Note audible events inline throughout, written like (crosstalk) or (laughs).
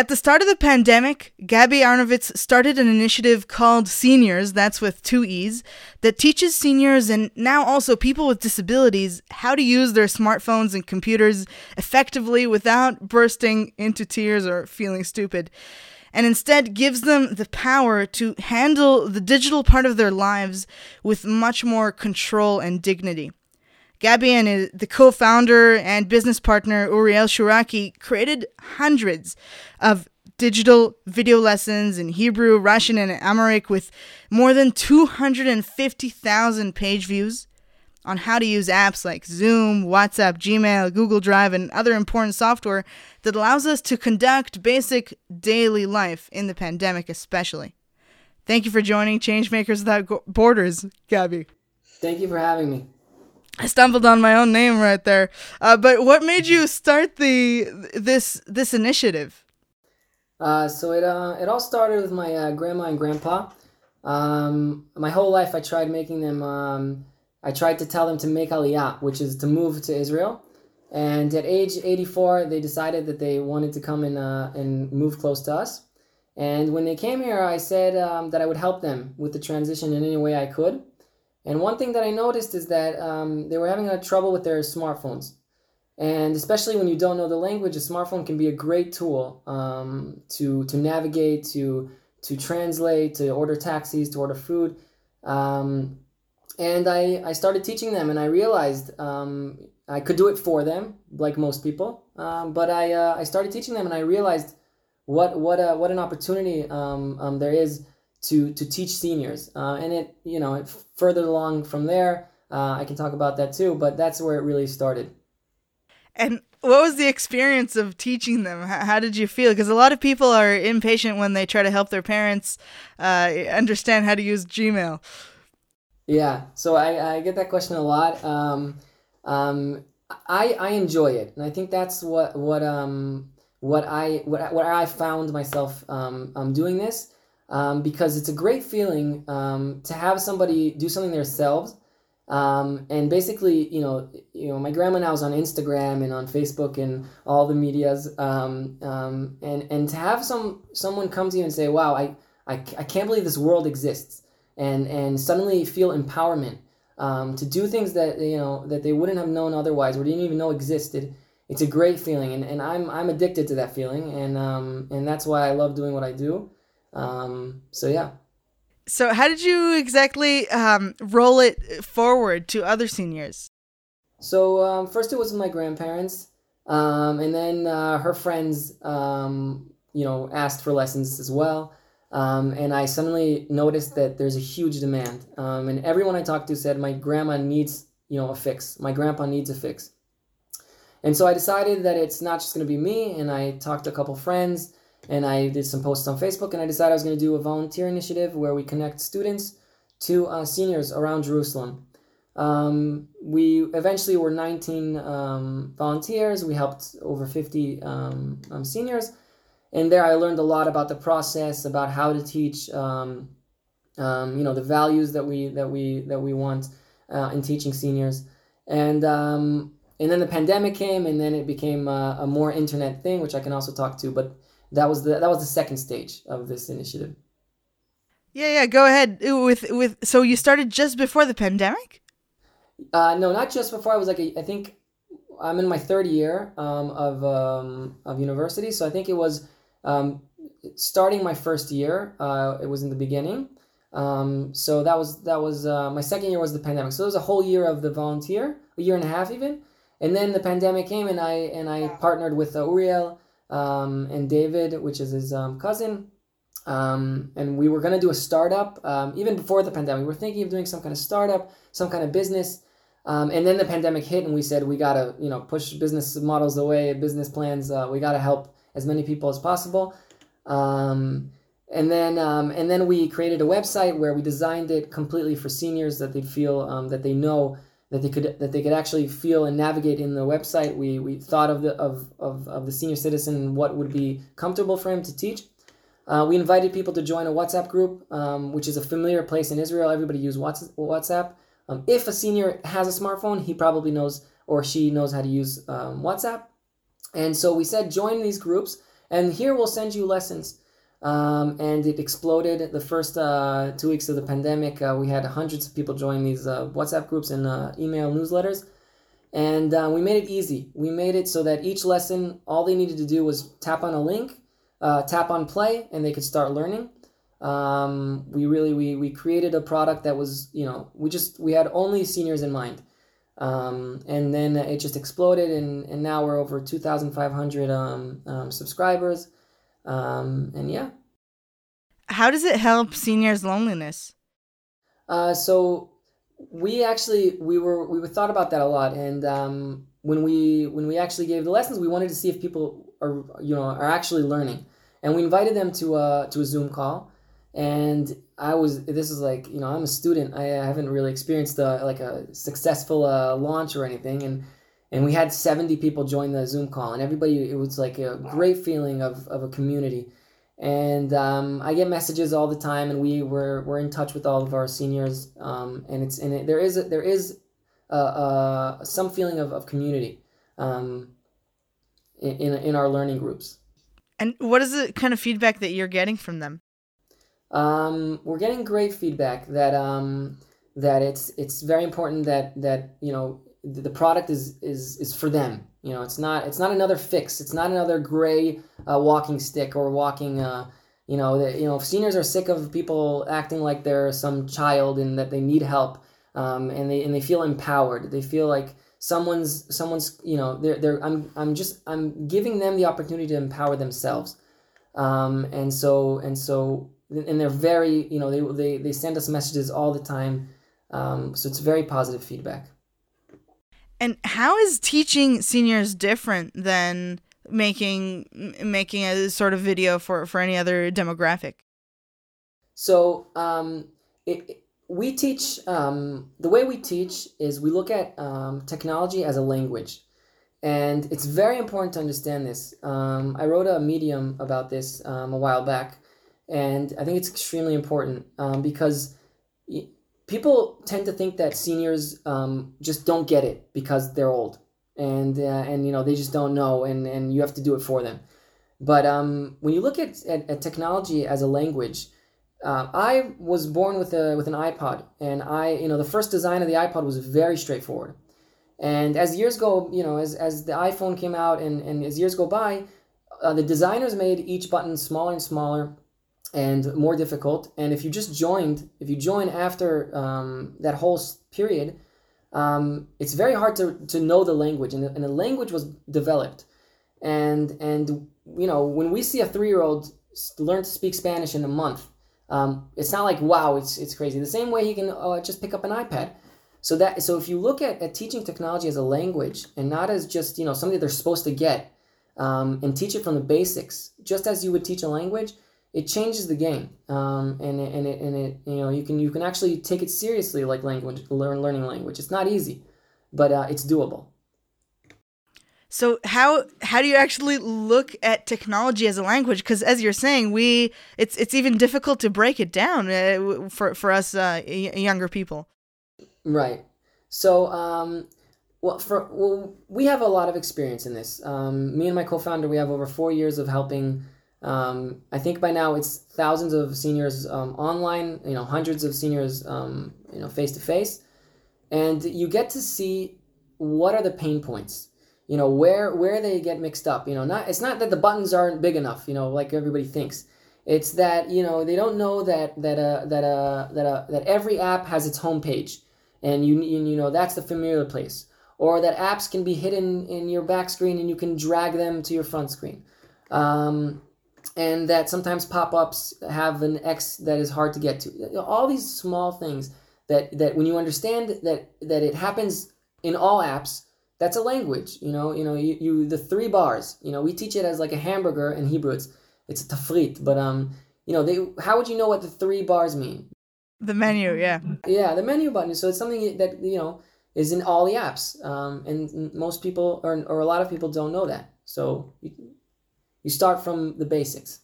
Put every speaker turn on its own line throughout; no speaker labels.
At the start of the pandemic, Gabby Arnovitz started an initiative called Seeniors, that's with two E's, that teaches seniors and now also people with disabilities how to use their smartphones and computers effectively without bursting into tears or feeling stupid, and instead gives them the power to handle the digital part of their lives with much more control and dignity. Gabby and the co founder and business partner Uriel Shuraki created hundreds of digital video lessons in Hebrew, Russian, and Amharic with more than 250,000 page views on how to use apps like Zoom, WhatsApp, Gmail, Google Drive, and other important software that allows us to conduct basic daily life in the pandemic, especially. Thank you for joining Changemakers Without Borders, Gabby.
Thank you for having me.
I stumbled on my own name right there. Uh, but what made you start the this this initiative?
Uh, so it uh, it all started with my uh, grandma and grandpa. Um, my whole life, I tried making them. Um, I tried to tell them to make aliyah, which is to move to Israel. And at age 84, they decided that they wanted to come and uh, and move close to us. And when they came here, I said um, that I would help them with the transition in any way I could. And one thing that I noticed is that um, they were having a trouble with their smartphones. And especially when you don't know the language, a smartphone can be a great tool um, to, to navigate, to, to translate, to order taxis, to order food. Um, and I, I started teaching them, and I realized um, I could do it for them, like most people. Um, but I, uh, I started teaching them, and I realized what, what, a, what an opportunity um, there is to to teach seniors, uh, and it you know it further along from there. Uh, I can talk about that too, but that's where it really started.
And what was the experience of teaching them? How did you feel? Because a lot of people are impatient when they try to help their parents uh, understand how to use Gmail.
Yeah, so I, I get that question a lot. Um, um, I I enjoy it, and I think that's what what um what I what what I found myself um, um doing this um, because it's a great feeling um, to have somebody do something themselves. Um, and basically, you know, you know, my grandma now is on Instagram and on Facebook and all the medias, um, um, and and to have some someone come to you and say, "Wow, I, I, I can't believe this world exists," and and suddenly feel empowerment um, to do things that you know that they wouldn't have known otherwise or didn't even know existed. It's a great feeling, and, and I'm I'm addicted to that feeling, and um, and that's why I love doing what I do. Um, so yeah.
So how did you exactly um, roll it forward to other seniors?
So um, first it was my grandparents, um, and then uh, her friends, um, you know, asked for lessons as well. Um, and I suddenly noticed that there's a huge demand. Um, and everyone I talked to said my grandma needs, you know, a fix. My grandpa needs a fix. And so I decided that it's not just going to be me. And I talked to a couple friends and I did some posts on Facebook, and I decided I was going to do a volunteer initiative where we connect students to uh, seniors around Jerusalem. Um, we eventually were 19 um, volunteers. We helped over 50 um, um, seniors, and there I learned a lot about the process, about how to teach, um, um, you know, the values that we that we that we want uh, in teaching seniors, and and then the pandemic came, and then it became a, a more internet thing, which I can also talk to, but that was the that was the second stage of this initiative.
Yeah, yeah. Go ahead with with. So you started just before the pandemic?
Uh, no, not just before. I was like, a, I think I'm in my third year um, of um, of university, so I think it was um, starting my first year. Uh, it was in the beginning. Um, so that was that was uh, my second year was the pandemic. So it was a whole year of the volunteer, a year and a half even, and then the pandemic came, and I and I partnered with uh, Uriel um, and David, which is his um, cousin. Um, and we were going to do a startup um, even before the pandemic. We were thinking of doing some kind of startup, some kind of business. Um, and then the pandemic hit, and we said we got to, you know, push business models away, business plans. Uh, we got to help as many people as possible. Um, and then, and then we created a website where we designed it completely for seniors that they feel that they know that they could that they could actually feel and navigate in the website. We, we thought of the of, of, of the senior citizen and what would be comfortable for him to teach. Uh, we invited people to join a WhatsApp group, um, which is a familiar place in Israel. Everybody uses WhatsApp. Um, if a senior has a smartphone, he probably knows or she knows how to use um, WhatsApp. And so we said join these groups, and here we'll send you lessons. Um, and it exploded the first uh, two weeks of the pandemic. Uh, we had hundreds of people join these uh, WhatsApp groups and uh, email newsletters. And uh, we made it easy. We made it so that each lesson, all they needed to do was tap on a link, uh, tap on play, and they could start learning. Um, we really we, we created a product that was you know we just we had only seniors in mind. Um, and then it just exploded, and, and now we're over 2,500 um, um, subscribers. Um, and yeah.
How does it help seniors' loneliness?
Uh, so we actually we were we thought about that a lot, and um, when we when we actually gave the lessons, we wanted to see if people are you know are actually learning, and we invited them to a to a Zoom call, and I was this is like you know I'm a student. I haven't really experienced a, like a successful uh, launch or anything. And and we had 70 people join the Zoom call and everybody it was like a great feeling of, of a community. And um, I get messages all the time and we were we're in touch with all of our seniors um, and it's and it, there is a, there is a, a, some feeling of, of community um, in, in in our learning groups.
And what is the kind of feedback that you're getting from them?
Um, we're getting great feedback that um, that it's it's very important that that you know the product is is is for them. You know, it's not it's not another fix. It's not another gray uh, walking stick or walking. Uh, you know, you know, seniors are sick of people acting like they're some child and that they need help, um, and they and they feel empowered. They feel like someone's someone's you know they're they're I'm I'm just I'm giving them the opportunity to empower themselves. Um, and so and so and they're very you know they they, they send us messages all the time um, so it's very positive feedback
and how is teaching seniors different than making making a sort of video for for any other demographic?
So um, it, we teach um, the way we teach is we look at um, technology as a language. And it's very important to understand this. Um, i wrote a medium about this um, a while back. And I think it's extremely important um, because people tend to think that seniors um, just don't get it because they're old and uh, and you know they just don't know and and you have to do it for them. But um, when you look at, at, at technology as a language, uh, I was born with a with an iPod, and I you know the first design of the iPod was very straightforward. And as years go, you know, as, as the iPhone came out and, and as years go by, uh, the designers made each button smaller and smaller and more difficult. And if you just joined, if you join after um, that whole period, um, it's very hard to, to know the language. And the, and the language was developed. And, and, you know, when we see a three year old learn to speak Spanish in a month, um, it's not like, wow, it's, it's crazy. The same way he can uh, just pick up an iPad. So that so if you look at, at teaching technology as a language and not as just you know something they're supposed to get um, and teach it from the basics, just as you would teach a language, it changes the game um, and, it, and, it, and it you know you can you can actually take it seriously like language learn learning language. It's not easy but uh, it's doable.
So how how do you actually look at technology as a language? Because as you're saying we it's it's even difficult to break it down uh, for for us uh, younger people.
Right. So um, well, for well, we have a lot of experience in this. Um, me and my co-founder, we have over four years of helping um, I think by now it's thousands of seniors um, online, you know, hundreds of seniors, um, you know, face to face, and you get to see what are the pain points. You know, where where they get mixed up. You know, not it's not that the buttons aren't big enough. You know, like everybody thinks. It's that you know they don't know that that uh, that uh, that uh, that every app has its home page, and you you know that's the familiar place, or that apps can be hidden in your back screen and you can drag them to your front screen. Um, and that sometimes pop-ups have an X that is hard to get to. All these small things that that when you understand that that it happens in all apps, that's a language. You know, you know, you, you the three bars. You know, we teach it as like a hamburger in Hebrew. It's it's a tafrit, but um, you know, they how would you know what the three bars mean?
The menu, yeah.
Yeah, the menu button. So it's something that you know is in all the apps, um, and most people or or a lot of people don't know that. So you start from the basics.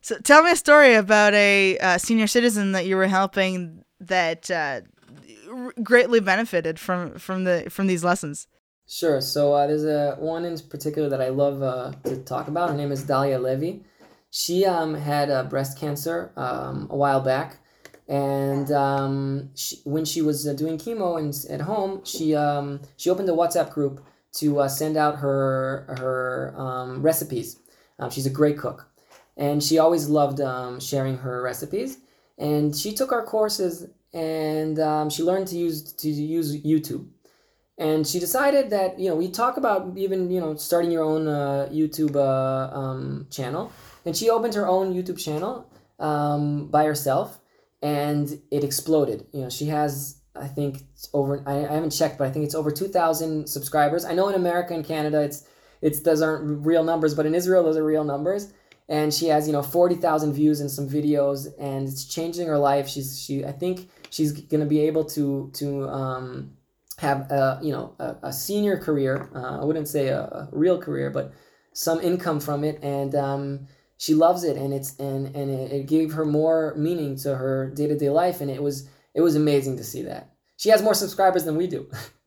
So tell me a story about a uh, senior citizen that you were helping that uh, greatly benefited from from the from these lessons.
Sure. So uh, there's a one in particular that I love uh, to talk about. Her name is Dalia Levy. She um, had uh, breast cancer um, a while back, and um, she, when she was uh, doing chemo and at home, she um, she opened a WhatsApp group to uh, send out her her um, recipes. Um, she's a great cook, and she always loved um, sharing her recipes. And she took our courses, and um, she learned to use to use YouTube. And she decided that you know we talk about even you know starting your own uh, YouTube uh, um, channel, and she opened her own YouTube channel um, by herself, and it exploded. You know she has I think over. I, I haven't checked, but I think it's over two thousand subscribers. I know in America and Canada, it's it's those aren't real numbers, but in Israel, those are real numbers. And she has you know forty thousand views in some videos, and it's changing her life. She's she I think she's gonna be able to to um, have a you know a, a senior career. Uh, I wouldn't say a, a, real career, but some income from it, and um, she loves it, and it's and and it, it gave her more meaning to her day to day life, and it was it was amazing to see that. She has more subscribers than we do (laughs)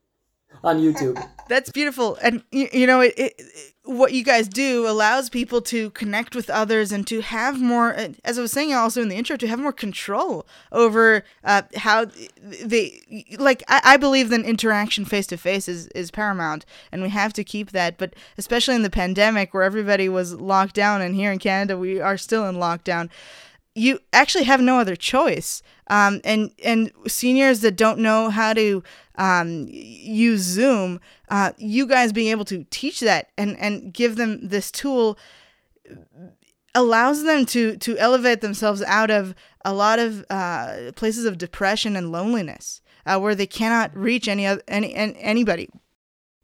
on YouTube. (laughs)
That's beautiful, and you, you know it, it, What you guys do allows people to connect with others and to have more, as I was saying also in the intro, to have more control over uh, how they like. I, I believe that interaction face to face is is paramount, and we have to keep that. But especially in the pandemic, where everybody was locked down, and here in Canada we are still in lockdown you actually have no other choice. Um, and and seniors that don't know how to um, use Zoom, uh, you guys being able to teach that and and give them this tool allows them to to elevate themselves out of a lot of uh, places of depression and loneliness uh, where they cannot reach any any, any anybody.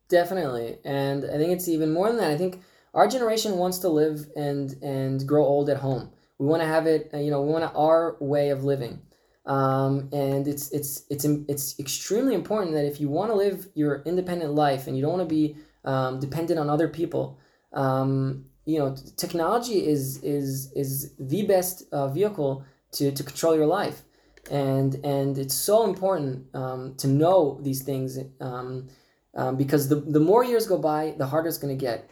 Definitely, and I think it's even more than that. I think our generation wants to live and and grow old at home we want to have it, uh, you know, we want our way of living. Um, and it's it's it's it's extremely important that if you want to live your independent life and you don't want to be um, dependent on other people, um, you know, technology is is is the best uh, vehicle to, to control your life, and and it's so important um, to know these things um, um, because the the more years go by, the harder it's going to get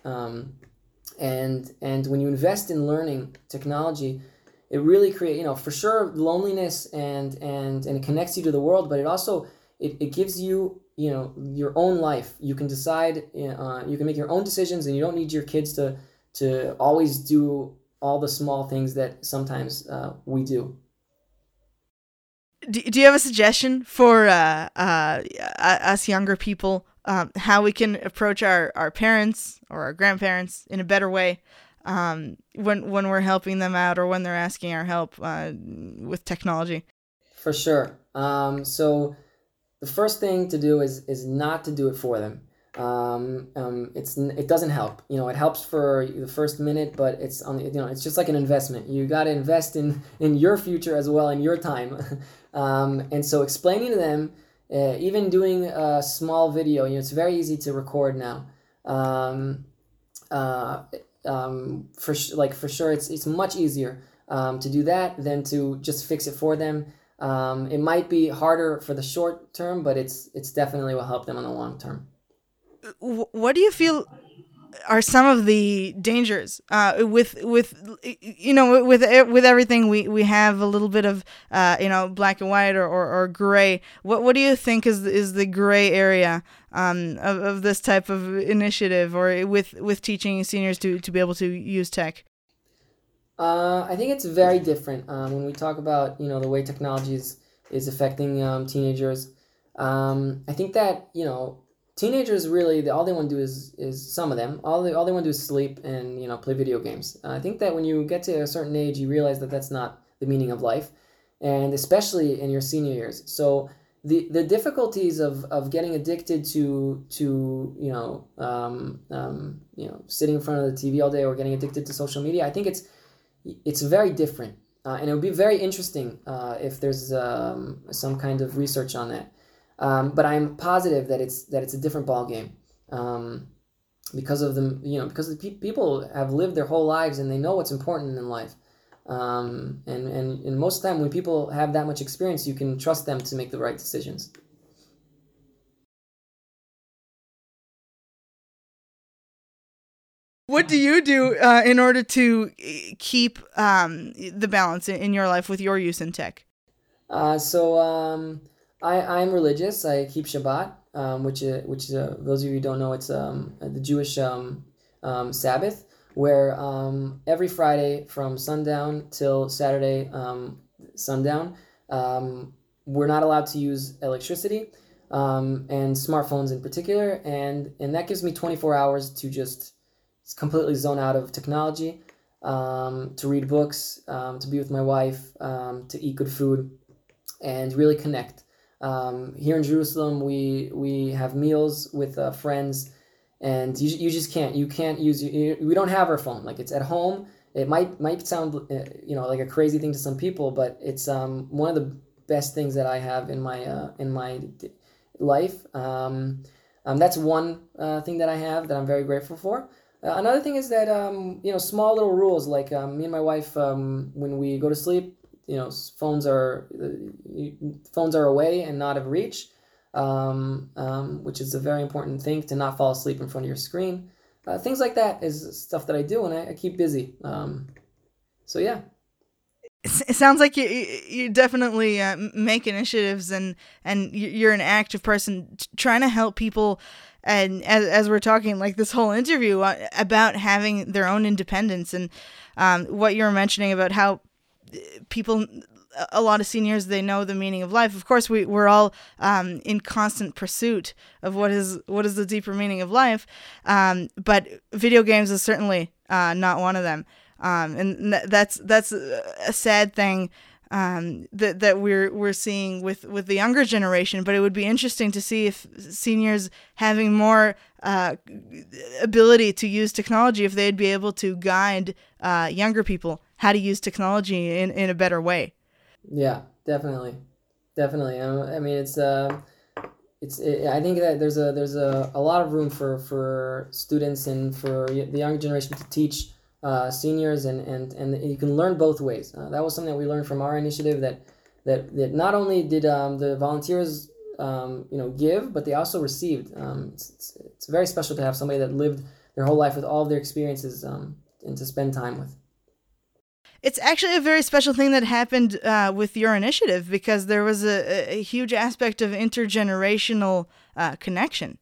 and and when you invest in learning technology it really create you know for sure loneliness and and and it connects you to the world but it also it, it gives you you know your own life. You can decide uh, you can make your own decisions and you don't need your kids to to always do all the small things that sometimes uh, we do.
Do, do you have a suggestion for uh, uh, us younger people um, how we can approach our, our parents or our grandparents in a better way um, when when we're helping them out or when they're asking our help uh, with technology.
For sure. Um, so the first thing to do is is not to do it for them. Um, um, it's it doesn't help. You know, it helps for the first minute, but it's on you know it's just like an investment. You got to invest in in your future as well in your time. (laughs) um, and so explaining to them uh, even doing a small video, you know, it's very easy to record now. Um, uh, um, for like for sure, it's it's much easier um, to do that than to just fix it for them. Um, it might be harder for the short term, but it's it's definitely will help them on the long term.
What do you feel are some of the dangers uh, with with you know with with everything we, we have a little bit of uh, you know black and white or, or, or, gray. What what do you think is is the gray area um, of, of this type of initiative or with with teaching seniors to, to be able to use tech?
Uh, I think it's very different um, when we talk about you know the way technology is, is affecting um, teenagers. Um, I think that you know teenagers really all they want to do is is some of them all they all they want to do is sleep and you know play video games. Uh, I think that when you get to a certain age, you realize that that's not the meaning of life, and especially in your senior years. So the the difficulties of, of getting addicted to to you know um, um, you know sitting in front of the TV all day or getting addicted to social media, I think it's it's very different, uh, and it would be very interesting uh, if there's um, some kind of research on that. Um, but I'm positive that it's that it's a different ball game um, because of the you know because the pe- people have lived their whole lives and they know what's important in life. Um, and, and, and most of the time when people have that much experience, you can trust them to make the right decisions.
what do you do uh, in order to eh, keep um, the balance in, in, your life with your use in tech?
Uh, so um, I, I'm religious. I keep Shabbat, um, which is, which is uh, those of you who don't know, it's um, the Jewish um, um, Sabbath, where um, every Friday from sundown till Saturday um, sundown, um, we're not allowed to use electricity um, and smartphones in particular, and and that gives me 24 hours to just completely zone out of technology, um, to read books, um, to be with my wife, um, to eat good food, and really connect. Um, here in Jerusalem, we we have meals with uh, friends, and you, you just can't you can't use you, we don't have our phone like it's at home. It might might sound uh, you know like a crazy thing to some people, but it's um, one of the best things that I have in my uh, in my life. Um, um, that's one uh, thing that I have that I'm very grateful for. Uh, another thing is that um, you know small little rules like um, me and my wife um, when we go to sleep, you know phones are phones are away and not of reach, um, um, which is a very important thing to not fall asleep in front of your screen. Uh, things like that is stuff that I do and I, I keep busy. Um, so yeah
it sounds like you you definitely uh, make initiatives and and you're an active person trying to help people and as, as we're talking like this whole interview uh, about having their own independence and um, what you were mentioning about how people a lot of seniors they know the meaning of life. Of course we, we're all um, in constant pursuit of what is what is the deeper meaning of life. Um, but video games is certainly uh, not one of them. Um, and that's that's a sad thing um, that that we're we're seeing with with the younger generation. But it would be interesting to see if seniors having more uh, ability to use technology, if they'd be able to guide uh, younger people how to use technology in, in a better way.
Yeah, definitely, definitely. I mean, it's. Uh it's it, I think that there's a there's a, a lot of room for for students and for the younger generation to teach uh, seniors, and, and, and you can learn both ways. Uh, that was something that we learned from our initiative that that, that not only did um, the volunteers um, you know give, but they also received. Um, it's, it's, it's, very special to have somebody that lived their whole life with all of their experiences um, and to spend time with.
It's actually a very special thing that happened uh, with your initiative because there was a, a huge aspect of intergenerational uh, connection.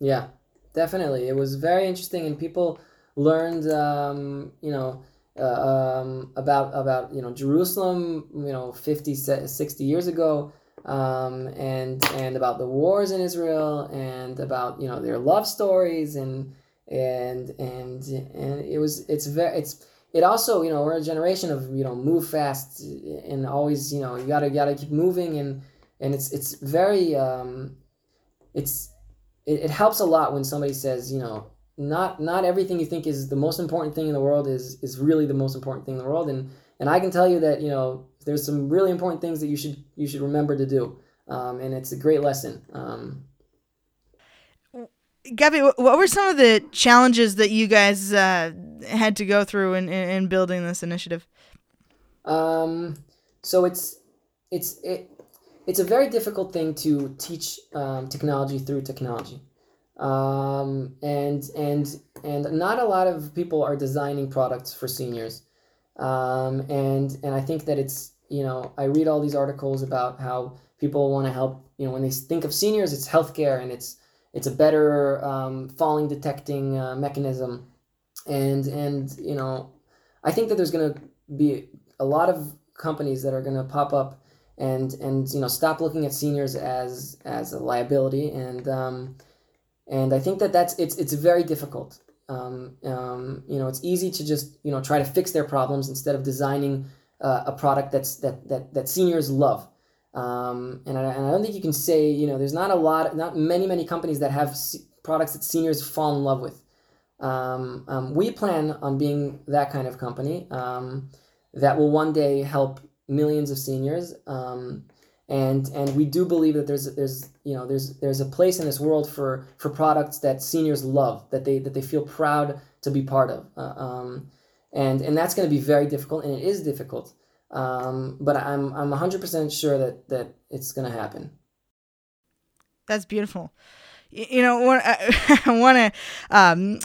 Yeah, definitely. It was very interesting, and people learned, um, you know, uh, um, about about you know Jerusalem, you know, 50, 60 years ago, um, and and about the wars in Israel, and about you know their love stories, and and and and it was it's very it's it also you know we're a generation of you know move fast and always you know you gotta gotta keep moving and and it's it's very um, it's it, it helps a lot when somebody says you know not not everything you think is the most important thing in the world is is really the most important thing in the world. And and I can tell you that you know there's some really important things that you should you should remember to do. Um, and it's a great lesson. Um,
Gabby, what were some of the challenges that you guys uh, had to go through in, in, in building this initiative?
Um, so it's it's it, it's a very difficult thing to teach um, technology through technology um, and and and not a lot of people are designing products for seniors um, and and I think that it's you know I read all these articles about how people want to help you know when they think of seniors it's healthcare and it's it's a better um, falling detecting uh, mechanism and and you know I think that there's going to be a lot of companies that are going to pop up and and you know stop looking at seniors as as a liability and um, and I think that that's it's it's very difficult. Um, um, you know, it's easy to just you know try to fix their problems instead of designing uh, a product that's that that that seniors love. Um, and I, and I don't think you can say you know there's not a lot not many many companies that have products that seniors fall in love with. Um, um, we plan on being that kind of company um, that will one day help millions of seniors. Um, and and we do believe that there's there's you know there's there's a place in this world for for products that seniors love that they that they feel proud to be part of uh, um, and and that's going to be very difficult and it is difficult um, but I'm I'm 100% sure that that it's to happen.
That's beautiful. You know I (laughs) want to um,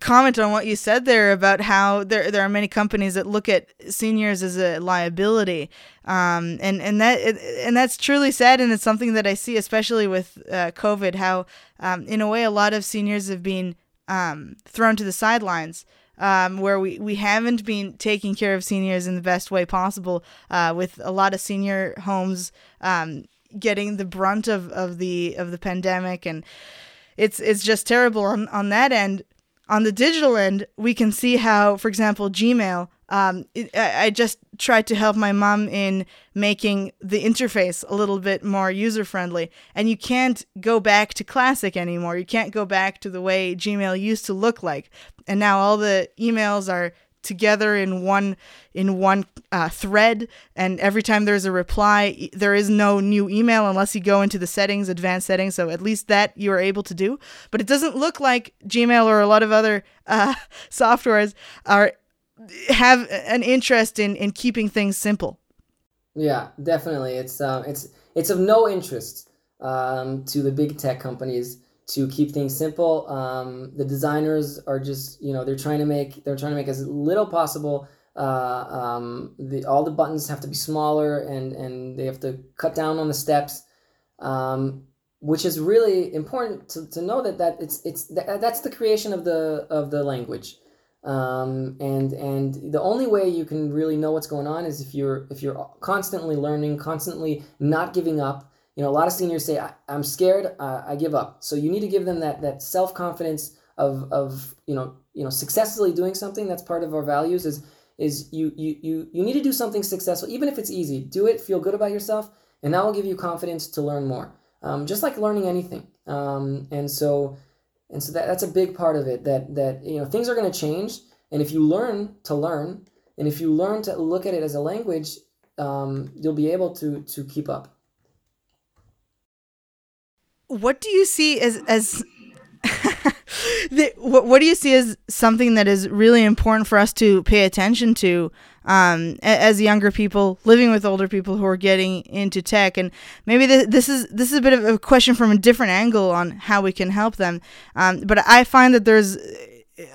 comment on what you said there about how there there are many companies that look at seniors as a liability, um, and and that and that's truly sad, and it's something that I see, especially with uh, COVID, how um, in a way a lot of seniors have been um, thrown to the sidelines. Um, where we, we haven't been taking care of seniors in the best way possible, uh, with a lot of senior homes um, getting the brunt of, of the of the pandemic, and it's it's just terrible on, on that end on the digital end, we can see how, for example, Gmail. Um, it, I just tried to help my mom in making the interface a little bit more user friendly, and you can't go back to classic anymore. You can't go back to the way Gmail used to look like, and now all the emails are together in one in one uh, thread. And every time there's a reply there is no new email unless you go into the settings advanced settings. So at least that you are able to do. But it doesn't look like gmail or a lot of other uh, (laughs) softwares are have an interest in in keeping things simple
yeah definitely it's um it's it's of no interest um, to the big tech companies to keep things simple. Um, the designers are just you know they're trying to make they're trying to make as little possible. Uh, um, the all the buttons have to be smaller and and they have to cut down on the steps, um, which is really important to, to know that that it's it's that, that's the creation of the of the language. Um, and and the only way you can really know what's going on is if you're if you're constantly learning, constantly not giving up, you know, a lot of seniors say, I, am scared, uh, I give up. So you need to give them that, that self-confidence of, of, you know, you know, successfully doing something. That's part of our values is, is you, you, you, you need to do something successful, even if it's easy, do it, feel good about yourself. And that will give you confidence to learn more. Um, just like learning anything. Um, and so, and so that, that's a big part of it that, that, you know, things are going to change. And if you learn to learn, and if you learn to look at it as a language, um, you'll be able to, to keep up
what do you see as as the, what, what do you see as something that is really important for us to pay attention to um, as younger people living with older people who are getting into tech and maybe this, this is this is a bit of a question from a different angle on how we can help them um, but i find that there's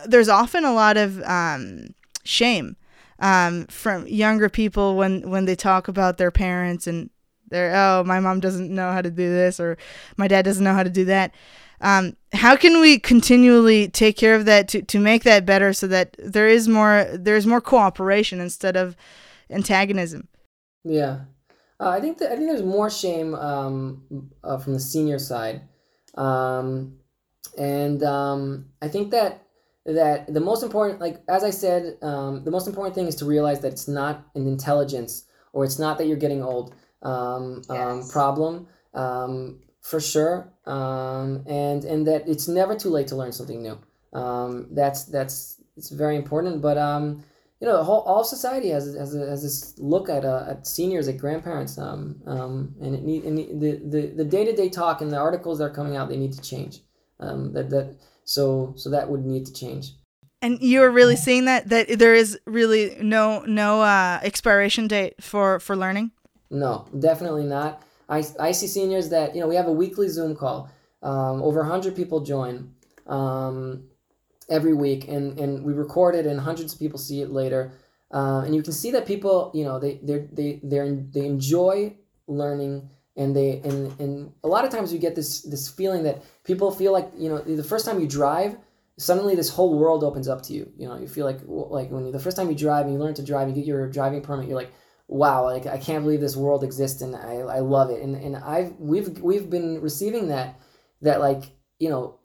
there's often a lot of um, shame um, from younger people when when they talk about their parents and they're, oh, my mom doesn't know how to do this or my dad doesn't know how to do that. Um, how can we continually take care of that to, to make that better so that there is more there's more cooperation instead of antagonism?
Yeah, uh, I think that I think there's more shame um, uh, from the senior side, um, and um, I think that that the most important, like as I said, um, the most important thing is to realize that it's not an intelligence or it's not that you're getting old um, um, yes. problem um, for sure, um, and and that it's never too late to learn something new. Um, that's that's it's very important. But um, you know, the whole all society has has, a, has this look at uh, at seniors, at grandparents, um, um, and it need and the the the day to day talk and the articles that are coming out, they need to change. Um, that that so so that would need to change.
And you are really seeing that that there is really no no uh, expiration date for for learning.
No, definitely not. I, I see seniors that, you know, we have a weekly Zoom call. Um, over 100 people join um, every week, and, and we record it, and hundreds of people see it later. Uh, and you can see that people, you know, they they they they they enjoy learning, and they and and a lot of times you get this this feeling that people feel like you know the first time you drive, suddenly this whole world opens up to you. You know, you feel like like when you, the first time you drive and you learn to drive, you get your driving permit, you're like, wow, like I can't believe this world exists and I, I love it. And and I've we've we've been receiving that that like, you know,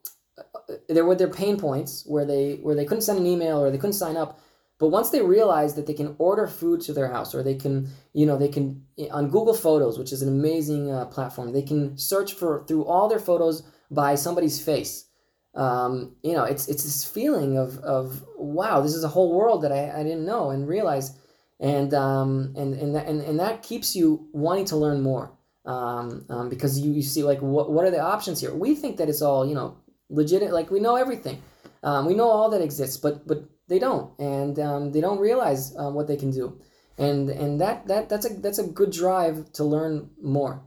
there were their pain points where they where they couldn't send an email or they couldn't sign up. But once they realize that they can order food to their house or they can, you know, they can on Google Photos, which is an amazing uh, platform, they can search for through all their photos by somebody's face. Um, you know, it's it's this feeling of of wow, this is a whole world that I, I didn't know and realize and um, and and that, and, and that keeps you wanting to learn more um, um, because you, you see like what, what are the options here? We think that it's all you know legit like we know everything. Um, we know all that exists but but they don't. And um, they don't realize uh, what they can do. And and that that that's a that's a good drive to learn more.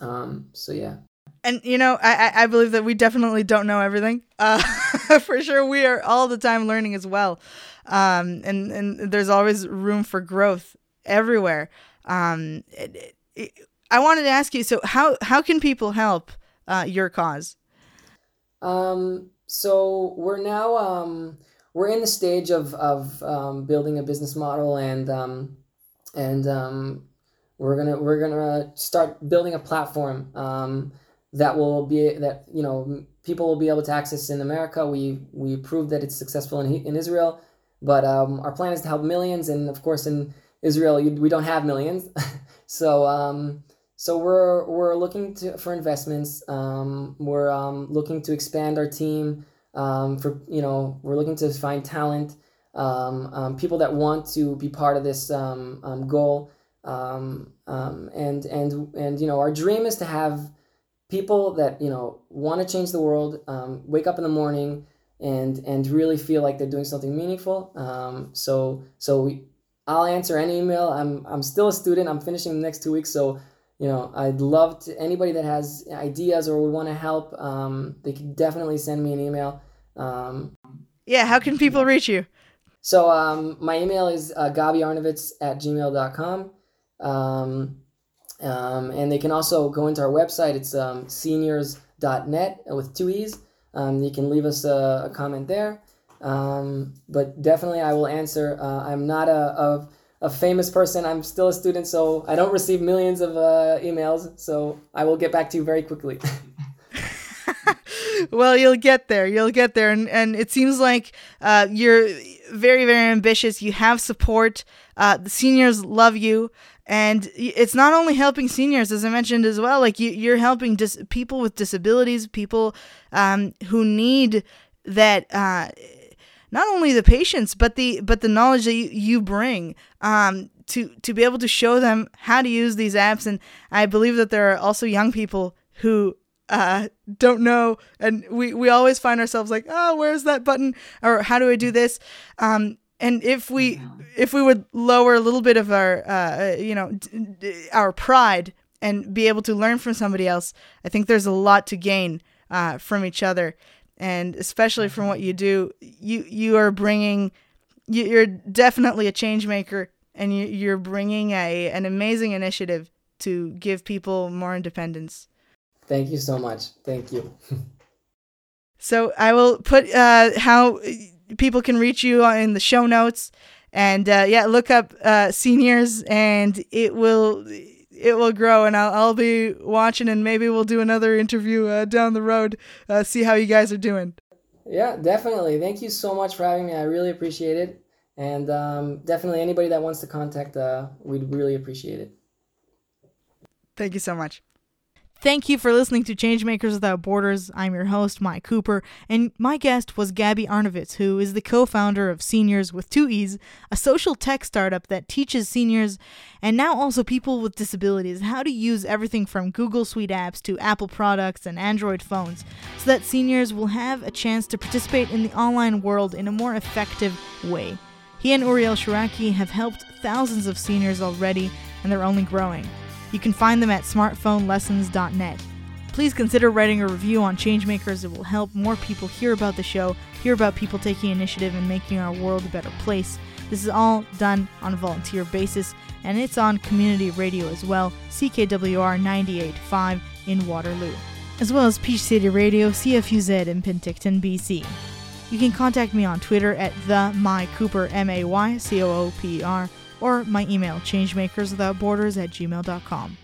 Um, so yeah.
And you know, I I believe that we definitely don't know everything. Uh, (laughs) for sure, we are all the time learning as well, um, and and there's always room for growth everywhere. Um, it, it, I wanted to ask you, so how how can people help uh, your cause?
Um, so we're now um, we're in the stage of of um, building a business model and um, and um, we're gonna we're gonna start building a platform um, that will be that you know people will be able to access in America. We we proved that it's successful in in Israel, but um, our plan is to help millions, and of course in Israel we don't have millions, (laughs) so um, so we're we're looking to for investments. Um, we're um, looking to expand our team. Um, for you know we're looking to find talent, um, people that want to be part of this goal. And and and you know our dream is to have people that you know want to change the world wake up in the morning and and really feel like they're doing something meaningful. Um, so so we, i'll answer any email. I'm i'm still a student. I'm finishing the next two weeks. So you know i'd love to anybody that has ideas or would want to help um, they can definitely send me an email. Um,
yeah how can people reach you?
So um, my email is uh, gabiarnovitz at gmail.com um, um, and they can also go into our website. It's um, seeniors.net with two E's. Um, you can leave us a, a comment there. Um, but definitely, I will answer. Uh, I'm not a, a, a, famous person. I'm still a student, so I don't receive millions of uh, emails. So I will get back to you very quickly. (laughs)
well, you'll get there. You'll get there. And, and it seems like uh, you're very, very ambitious. You have support. Uh, the seniors love you and it's not only helping seniors as i mentioned as well like you, are helping dis- people with disabilities people um, who need that uh, not only the patience but the but the knowledge that you, you bring um, to to be able to show them how to use these apps. And i believe that there are also young people who uh, don't know. And we, we always find ourselves like oh where's that button? Or how do i do this? Um, and if we if we would lower a little bit of our uh, you know our pride and be able to learn from somebody else i think there's a lot to gain uh, from each other. And especially from what you do you you are bringing you're definitely a change maker and you're bringing a an amazing initiative to give people more independence.
Thank you so much. Thank you. (laughs)
So i will put uh, how people can reach you in the show notes. And uh, yeah, look up uh, seeniors, and it will it will grow. And I'll I'll be watching, and maybe we'll do another interview uh, down the road. Uh, see how you guys are doing.
Yeah, definitely. Thank you so much for having me. I really appreciate it. And um, definitely anybody that wants to contact, uh, we'd really appreciate it.
Thank you so much. Thank you for listening to Changemakers Without Borders. I'm your host, Mike Cooper, and my guest was Gabi Arnovitz, who is the co founder of Seeniors with Two E's, a social tech startup that teaches seniors and now also people with disabilities how to use everything from Google Suite apps to Apple products and Android phones so that seniors will have a chance to participate in the online world in a more effective way. He and Uriel Shiraki have helped thousands of seniors already, and they're only growing. You can find them at smartphonelessons.net. Please consider writing a review on Changemakers. It will help more people hear about the show, hear about people taking initiative and making our world a better place. This is all done on a volunteer basis, and it's on community radio as well, CKWR 98.5 in Waterloo, as well as Peach City Radio, CFUZ in Penticton, BC. You can contact me on Twitter at the My Cooper M A Y C O O P R or my email, changemakerswithoutborders at gmail.com.